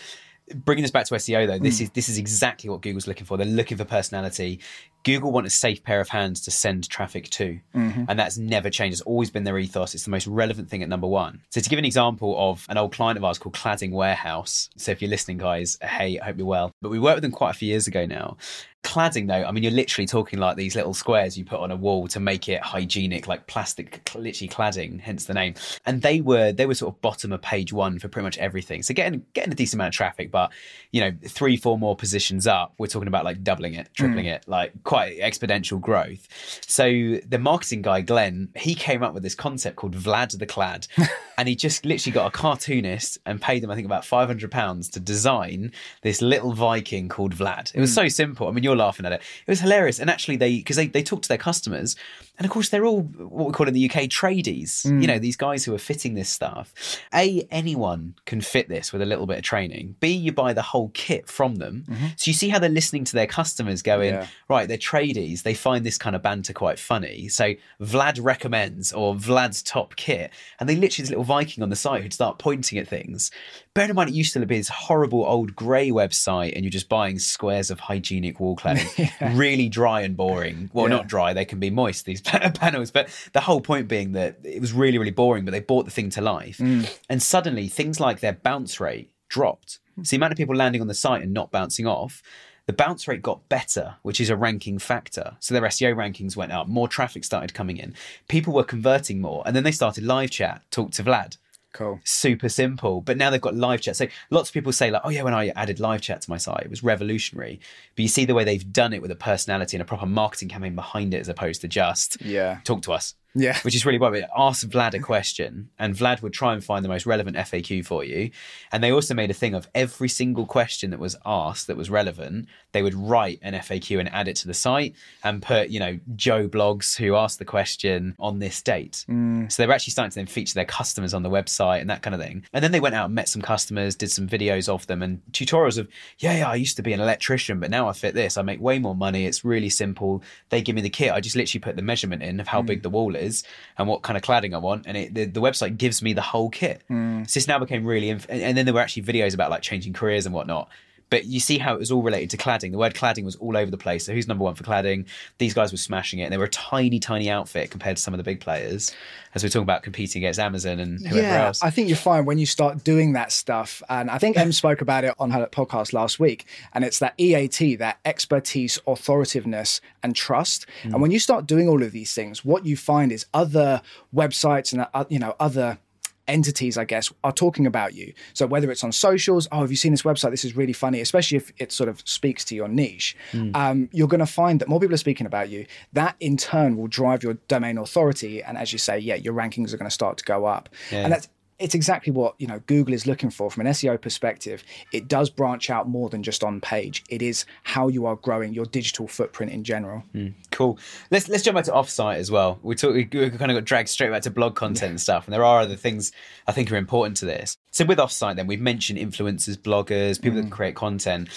Bringing this back to SEO though, this hmm. is this is exactly what Google's looking for. They're looking for personality. Google want a safe pair of hands to send traffic to, mm-hmm. and that's never changed. It's always been their ethos. It's the most relevant thing at number one. So to give an example of an old client of ours called Cladding Warehouse. So if you're listening, guys, hey, I hope you're well. But we worked with them quite a few years ago now. Cladding, though, I mean, you're literally talking like these little squares you put on a wall to make it hygienic, like plastic, literally cladding, hence the name. And they were they were sort of bottom of page one for pretty much everything. So getting getting a decent amount of traffic, but you know, three, four more positions up, we're talking about like doubling it, tripling mm. it, like quite exponential growth. So the marketing guy, Glenn, he came up with this concept called Vlad the Clad, and he just literally got a cartoonist and paid them, I think, about five hundred pounds to design this little Viking called Vlad. It was hmm. so simple. I mean, you're laughing at it. It was hilarious, and actually, they because they they talked to their customers, and of course, they're all what we call in the UK tradies. You mm. know, these guys who are fitting this stuff. A, anyone can fit this with a little bit of training. B, you buy the whole kit from them. Mm-hmm. So you see how they're listening to their customers going, Yeah. right, they're tradies. They find this kind of banter quite funny. So Vlad recommends or Vlad's top kit. And they literally, this little Viking on the site who'd start pointing at things. Bear in mind, it used to be this horrible old grey website and you're just buying squares of hygienic wall cladding. Really dry and boring. Well, Yeah. not dry, they can be moist, these panels. But the whole point being that it was really, really boring, but they brought the thing to life. Mm. And suddenly, things like their bounce rate dropped. So the amount of people landing on the site and not bouncing off, the bounce rate got better, which is a ranking factor. So their SEO rankings went up, more traffic started coming in, people were converting more, and then they started live chat, talk to Vlad. Cool. Super simple, but now they've got live chat. So lots of people say like, "Oh yeah, when I added live chat to my site, it was revolutionary." But you see the way they've done it with a personality and a proper marketing campaign behind it, as opposed to just Yeah. talk to us. Yeah. Which is really why we ask Vlad a question and Vlad would try and find the most relevant FAQ for you. And they also made a thing of every single question that was asked that was relevant, they would write an FAQ and add it to the site and put, you know, Joe Bloggs who asked the question on this date. Mm. So they were actually starting to then feature their customers on the website and that kind of thing. And then they went out and met some customers, did some videos of them and tutorials of, yeah, yeah, I used to be an electrician, but now I fit this. I make way more money. It's really simple. They give me the kit. I just literally put the measurement in of how big the wall is and what kind of cladding I want. And it, the, the website gives me the whole kit. Hmm. So this now became really, inf- and and then there were actually videos about like changing careers and whatnot. But you see how it was all related to cladding. The word cladding was all over the place. So who's number one for cladding? These guys were smashing it. And they were a tiny, tiny outfit compared to some of the big players. As we're talking about competing against Amazon and whoever yeah, else. I think you find when you start doing that stuff, and I think Em spoke about it on her podcast last week, and it's that EAT, that expertise, authoritativeness, and trust. Mm. And when you start doing all of these things, what you find is other websites and uh, you know other entities, I guess, are talking about you. So whether it's on socials, oh, have you seen this website? This is really funny, especially if it sort of speaks to your niche. Um, you're going to find that more people are speaking about you. That in turn will drive your domain authority, and as you say, yeah, your rankings are going to start to go up. And that's it's exactly what you know Google is looking for from an SEO perspective. It does branch out more than just on page. It is how you are growing your digital footprint in general. Hmm, cool. Let's let's jump back to offsite as well. We talk, we kind of got dragged straight back to blog content and stuff, and there are other things I think are important to this. So with offsite, then we've mentioned influencers, bloggers, people that can create content.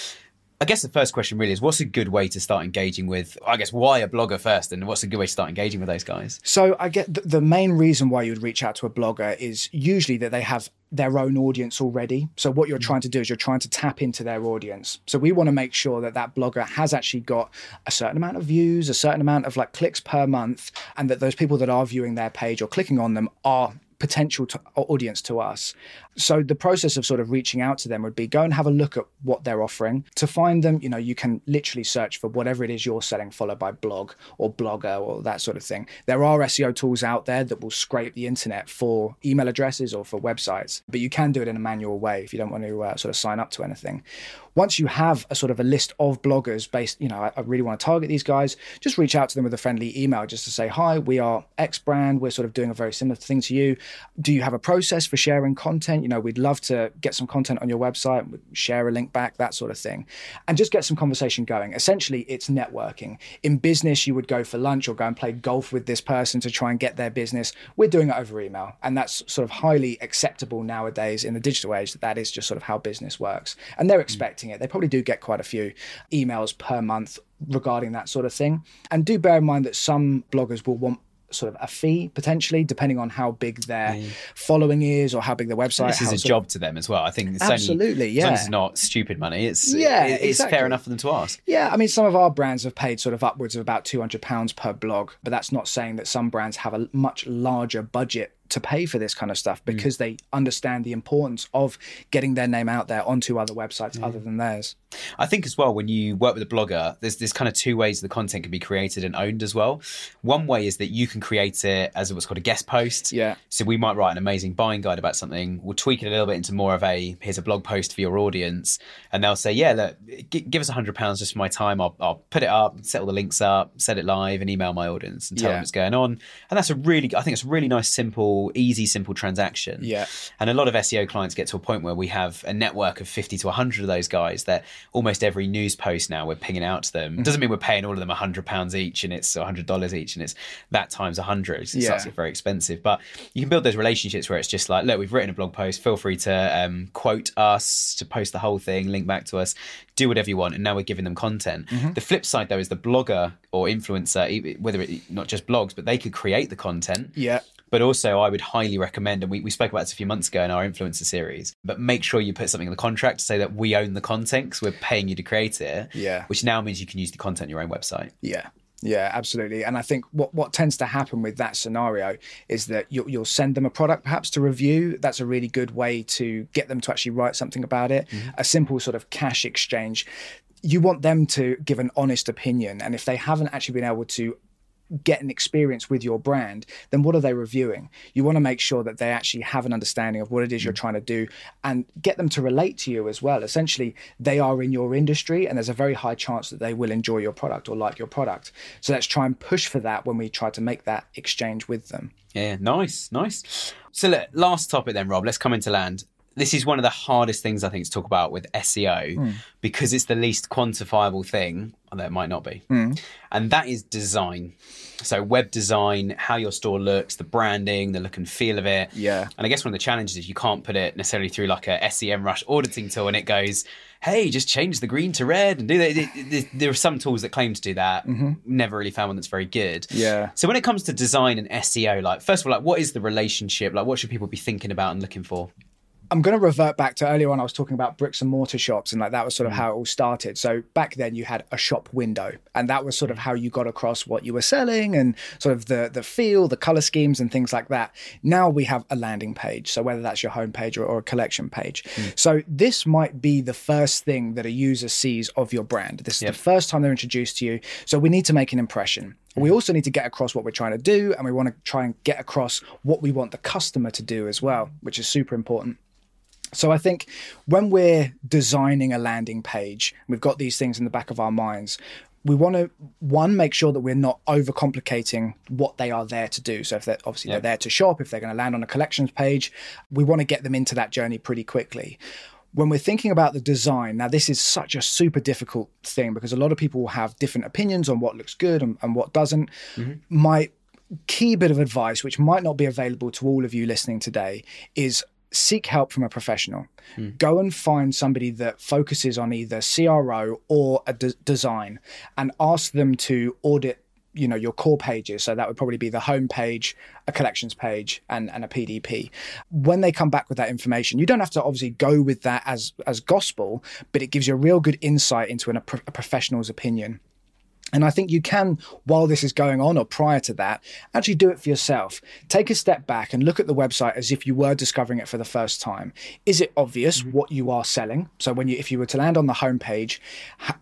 I guess the first question really is, what's a good way to start engaging with? I guess why a blogger first, and what's a good way to start engaging with those guys? So I get the, the main reason why you'd reach out to a blogger is usually that they have their own audience already. So what you're mm. trying to do is you're trying to tap into their audience. So we want to make sure that that blogger has actually got a certain amount of views, a certain amount of like clicks per month, and that those people that are viewing their page or clicking on them are potential to, audience to us. So the process of sort of reaching out to them would be go and have a look at what they're offering. To find them, you know, you can literally search for whatever it is you're selling, followed by blog or blogger or that sort of thing. There are SEO tools out there that will scrape the internet for email addresses or for websites, but you can do it in a manual way if you don't want to uh, sort of sign up to anything. Once you have a sort of a list of bloggers based, you know, I, I really want to target these guys, just reach out to them with a friendly email just to say, hi, we are X brand. We're sort of doing a very similar thing to you. Do you have a process for sharing content? You know, we'd love to get some content on your website, share a link back, that sort of thing, and just get some conversation going. Essentially, it's networking. In business, you would go for lunch or go and play golf with this person to try and get their business. We're doing it over email, and that's sort of highly acceptable nowadays in the digital age. That that is just sort of how business works, and they're mm. expecting it. They probably do get quite a few emails per month regarding that sort of thing. And do bear in mind that some bloggers will want sort of a fee potentially depending on how big their following is or how big their website is. This is a job to them as well. I think it's only, Absolutely, as yeah. it's not stupid money. It's Yeah, it- it's exactly. fair enough for them to ask. Yeah, I mean, some of our brands have paid sort of upwards of about two hundred pounds per blog, but that's not saying that some brands have a much larger budget to pay for this kind of stuff mm. because they understand the importance of getting their name out there onto other websites other than theirs. I think as well when you work with a blogger, there's there's kind of two ways the content can be created and owned as well. One way is that you can create it as what's called a guest post. Yeah. So we might write an amazing buying guide about something. We'll tweak it a little bit into more of a here's a blog post for your audience, and they'll say, yeah, look, g- give us a hundred pounds just for my time. I'll, I'll put it up, set all the links up, set it live, and email my audience and tell Yeah. them what's going on. And that's a really, I think it's a really nice, simple, easy, simple transaction. Yeah. And a lot of SEO clients get to a point where we have a network of 50 to 100 of those guys that almost every news post now we're pinging out to them. Doesn't mean we're paying all of them £100 each and it's $100 each and it's that times 100. It Yeah. starts to get very expensive. But you can build those relationships where it's just like, look, we've written a blog post. Feel free to um, quote us, to post the whole thing, link back to us, do whatever you want. And now we're giving them content. The flip side, though, is the blogger or influencer, whether it not just blogs, but they could create the content Yeah. But also I would highly recommend, and we, we spoke about this a few months ago in our influencer series, but make sure you put something in the contract to say that we own the content because we're paying you to create it. Yeah. Which now means you can use the content on your own website. Yeah. Yeah, absolutely. And I think what, what tends to happen with that scenario is that you'll, you'll send them a product perhaps to review. That's a really good way to get them to actually write something about it. Mm-hmm. A simple sort of cash exchange. You want them to give an honest opinion. And if they haven't actually been able to get an experience with your brand, then what are they reviewing? You want to make sure that they actually have an understanding of what it is you're mm. trying to do and get them to relate to you as well. Essentially, they are in your industry and there's a very high chance that they will enjoy your product or like your product. So let's try and push for that when we try to make that exchange with them. Yeah, nice, nice. So, look, last topic then, Rob. Let's come into land. This is one of the hardest things I think to talk about with SEO hmm. because it's the least quantifiable thing, it might not be, hmm. and that is design. So, web design, how your store looks, the branding, the look and feel of it. Yeah. And I guess one of the challenges is you can't put it necessarily through like a Semrush auditing tool and it goes, hey, just change the green to red and do that. There are some tools that claim to do that. Mm-hmm. Never really found one that's very good. Yeah. So when it comes to design and SEO, like first of all, like what is the relationship? Like what should people be thinking about and looking for? I'm going to revert back to earlier on. I was talking about bricks and mortar shops, and like that was sort of mm. how it all started. So back then, you had a shop window, and that was sort of mm. how you got across what you were selling and sort of the the feel, the color schemes, and things like that. Now we have a landing page. So whether that's your homepage or, or a collection page, mm. so this might be the first thing that a user sees of your brand. This is Yep. the first time they're introduced to you. So we need to make an impression. We also need to get across what we're trying to do, and we want to try and get across what we want the customer to do as well, which is super important. So I think when we're designing a landing page, we've got these things in the back of our minds. We want to one make sure that we're not overcomplicating what they are there to do. So if they're obviously Yeah. they're there to shop, if they're going to land on a collections page, we want to get them into that journey pretty quickly. When we're thinking about the design, now this is such a super difficult thing because a lot of people will have different opinions on what looks good and, and what doesn't. Mm-hmm. My key bit of advice, which might not be available to all of you listening today, is seek help from a professional. Hmm. Go and find somebody that focuses on either CRO or a de- design and ask them to audit you know your core pages. So that would probably be the home page a collections page and, and a pdp when they come back with that information you don't have to obviously go with that as as gospel but it gives you a real good insight into an, a, pro- a professional's opinion and I think you can, while this is going on or prior to that, actually do it for yourself. Take a step back and look at the website as if you were discovering it for the first time. Is it obvious mm-hmm. what you are selling? So when you, if you were to land on the homepage,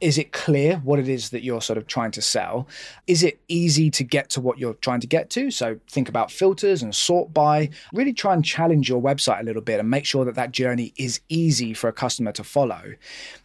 is it clear what it is that you're sort of trying to sell? Is it easy to get to what you're trying to get to? So think about filters and sort by. Really try and challenge your website a little bit and make sure that that journey is easy for a customer to follow.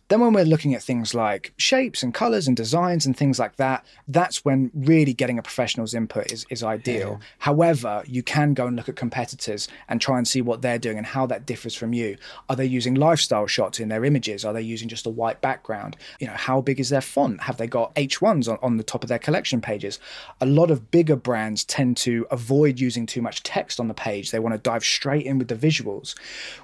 Then, when we're looking at things like shapes and colors and designs and things like that, that's when really getting a professional's input is, is ideal. However, you can go and look at competitors and try and see what they're doing and how that differs from you. Are they using lifestyle shots in their images? Are they using just a white background? You know, how big is their font? Have they got H1s on, on the top of their collection pages? A lot of bigger brands tend to avoid using too much text on the page. They want to dive straight in with the visuals,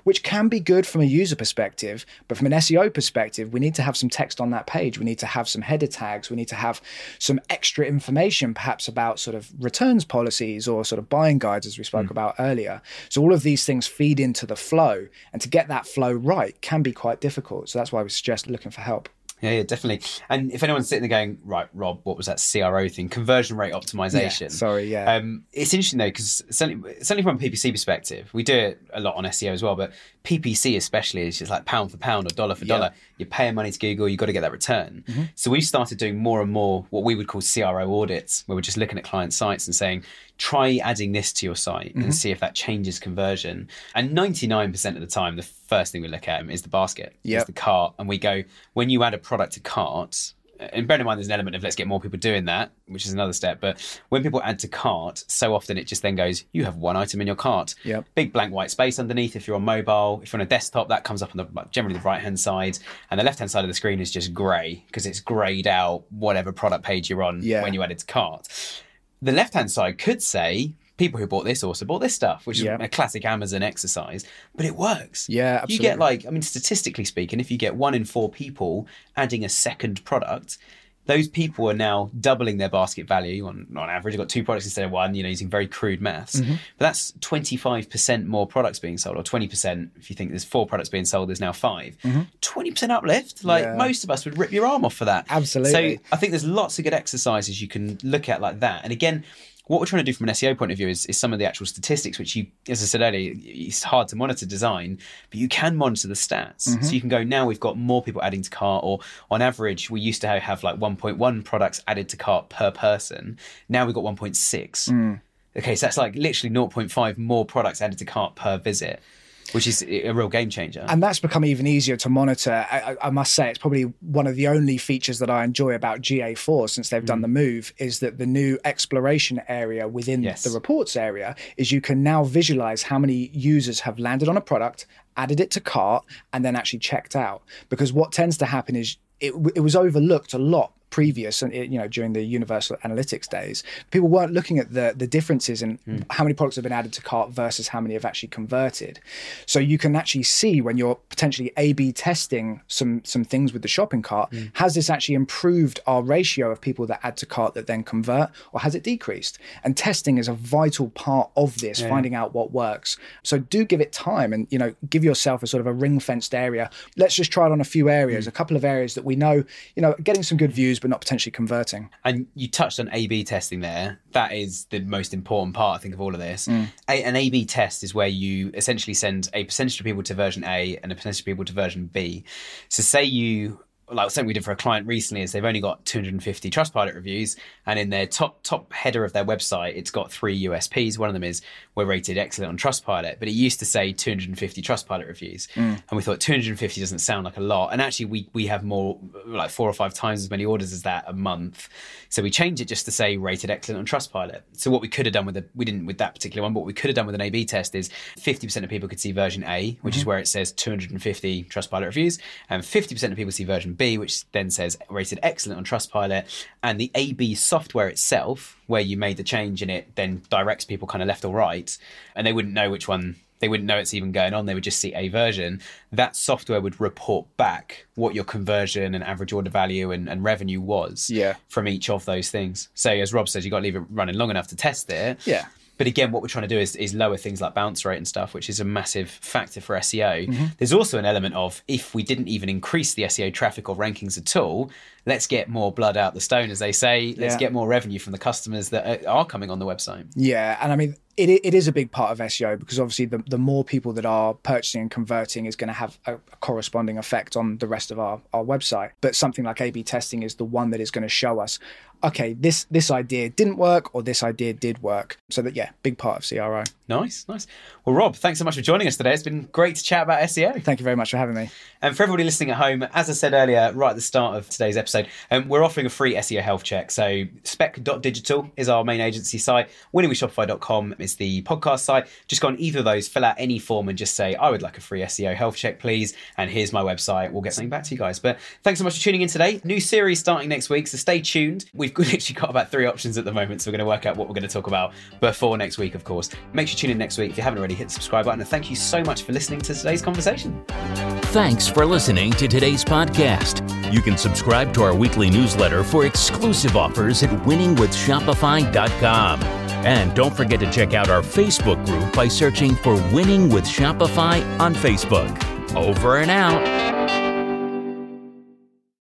which can be good from a user perspective, but from an SEO perspective, we need to have some text on that page. We need to have some header tags. We need to have some extra information, perhaps about sort of returns policies or sort of buying guides, as we spoke hmm. about earlier. So all of these things feed into the flow, and to get that flow right can be quite difficult. So that's why we suggest looking for help. Yeah, yeah, definitely. And if anyone's sitting there going, right, Rob, what was that CRO thing? Conversion rate optimization. Yeah, sorry, yeah. Um, it's interesting though, because certainly, certainly from a PPC perspective, we do it a lot on SEO as well, but PPC especially is just like pound for pound or dollar for dollar. You're paying money to Google, you've got to get that return. Mm-hmm. So we've started doing more and more what we would call CRO audits, where we're just looking at client sites and saying, try adding this to your site Mm-hmm. and see if that changes conversion. And 99% of the time, the first thing we look at is the basket, is the cart. And we go, when you add a product to cart, and bear in mind there's an element of let's get more people doing that, which is another step. But when people add to cart, so often it just then goes, you have one item in your cart. Yep. Big blank white space underneath. If you're on mobile, if you're on a desktop, that comes up on the generally the right hand side, and the left hand side of the screen is just grey because it's greyed out whatever product page you're on Yeah. when you add it to cart. The left hand side could say people who bought this also bought this stuff, which Yeah. is a classic Amazon exercise, but it works. Yeah, You get like, I mean, statistically speaking, if you get one in four people adding a second product, those people are now doubling their basket value on, on average. You've got two products instead of one, you know, using very crude maths. Mm-hmm. But that's 25% more products being sold, or 20% if you think there's four products being sold, there's now 5 20% uplift. Like Mm-hmm. Yeah. most of us would rip your arm off for that. Absolutely. So I think there's lots of good exercises you can look at like that. And again, what we're trying to do from an SEO point of view is, is some of the actual statistics, which you, as I said earlier, it's hard to monitor design, but you can monitor the stats. Mm-hmm. So you can go, now we've got more people adding to cart, or on average, we used to have, have like 1.1 products added to cart per person. Now we've got 1.6. Mm. Okay, so that's like literally 0.5 more products added to cart per visit, which is a real game changer. and that's become even easier to monitor. I, I- must say, it's probably one of the only features that I enjoy about GA4 since they've done mm. the move is that the new exploration area within Yes. the reports area is you can now visualize how many users have landed on a product, added it to cart, and then actually checked out. Because what tends to happen is it, it was overlooked a lot previous and you know during the universal analytics days people weren't looking at the the differences in hmm. how many products have been added to cart versus how many have actually converted. So you can actually see when you're potentially a b testing some some things with the shopping cart hmm. has this actually improved our ratio of people that add to cart that then convert or has it decreased? And testing is a vital part of this finding out what works. So do give it time and you know give yourself a sort of a ring fenced area. Let's just try it on a few areas hmm. a couple of areas that we know you know getting some good views but not potentially converting And you touched on A B testing there. That is the most important part, I think, of all of this. Mm. A, an A B test is where you essentially send a percentage of people to version A and a percentage of people to version B. So, say you like something we did for a client recently is they've only got 250 Trustpilot reviews, and in their top top header of their website, it's got three USPs. One of them is we're rated excellent on Trustpilot, but it used to say 250 Trustpilot reviews, mm. and we thought 250 doesn't sound like a lot. And actually, we we have more like four or five times as many orders as that a month, so we changed it just to say rated excellent on Trustpilot. So what we could have done with the we didn't with that particular one, but what we could have done with an A/B test is 50% of people could see version A, which is mm-hmm. where it says 250 Trustpilot reviews, and 50% of people see version B, which then says rated excellent on Trustpilot, and the A/B software itself, where you made the change in it, then directs people kind of left or right, and they wouldn't know which one. They wouldn't know it's even going on. They would just see a version. That software would report back what your conversion and average order value and, and revenue was Yeah. from each of those things. So, as Rob says, you've got to leave it running long enough to test it. Yeah. But again, what we're trying to do is, is lower things like bounce rate and stuff, which is a massive factor for SEO. Mm-hmm. There's also an element of if we didn't even increase the SEO traffic or rankings at all, let's get more blood out the stone, as they say. Let's Yeah. get more revenue from the customers that are coming on the website. Yeah, and I mean it, it is a big part of SEO because obviously the, the more people that are purchasing and converting is going to have a, a corresponding effect on the rest of our, our website. But something like A/B testing is the one that is going to show us, okay, this this idea didn't work or this idea did work. So that yeah, big part of CRO. Nice, nice. Well, Rob, thanks so much for joining us today. It's been great to chat about SEO. Thank you very much for having me. And for everybody listening at home, as I said earlier, right at the start of today's episode, um, we're offering a free SEO health check. So spec.digital is our main agency site. Winningwithshopify.com is the podcast site. Just go on either of those, fill out any form and just say, I would like a free SEO health check, please. And here's my website. We'll get something back to you guys. But thanks so much for tuning in today. New series starting next week, so stay tuned. We've literally got about three options at the moment, so we're going to work out what we're going to talk about before next week, of course. Make sure you tune in next week. If you haven't already, hit the subscribe button. And thank you so much for listening to today's conversation. Thanks for listening to today's podcast. You can subscribe to our weekly newsletter for exclusive offers at winningwithshopify.com. And don't forget to check out our Facebook group by searching for Winning with Shopify on Facebook. Over and out.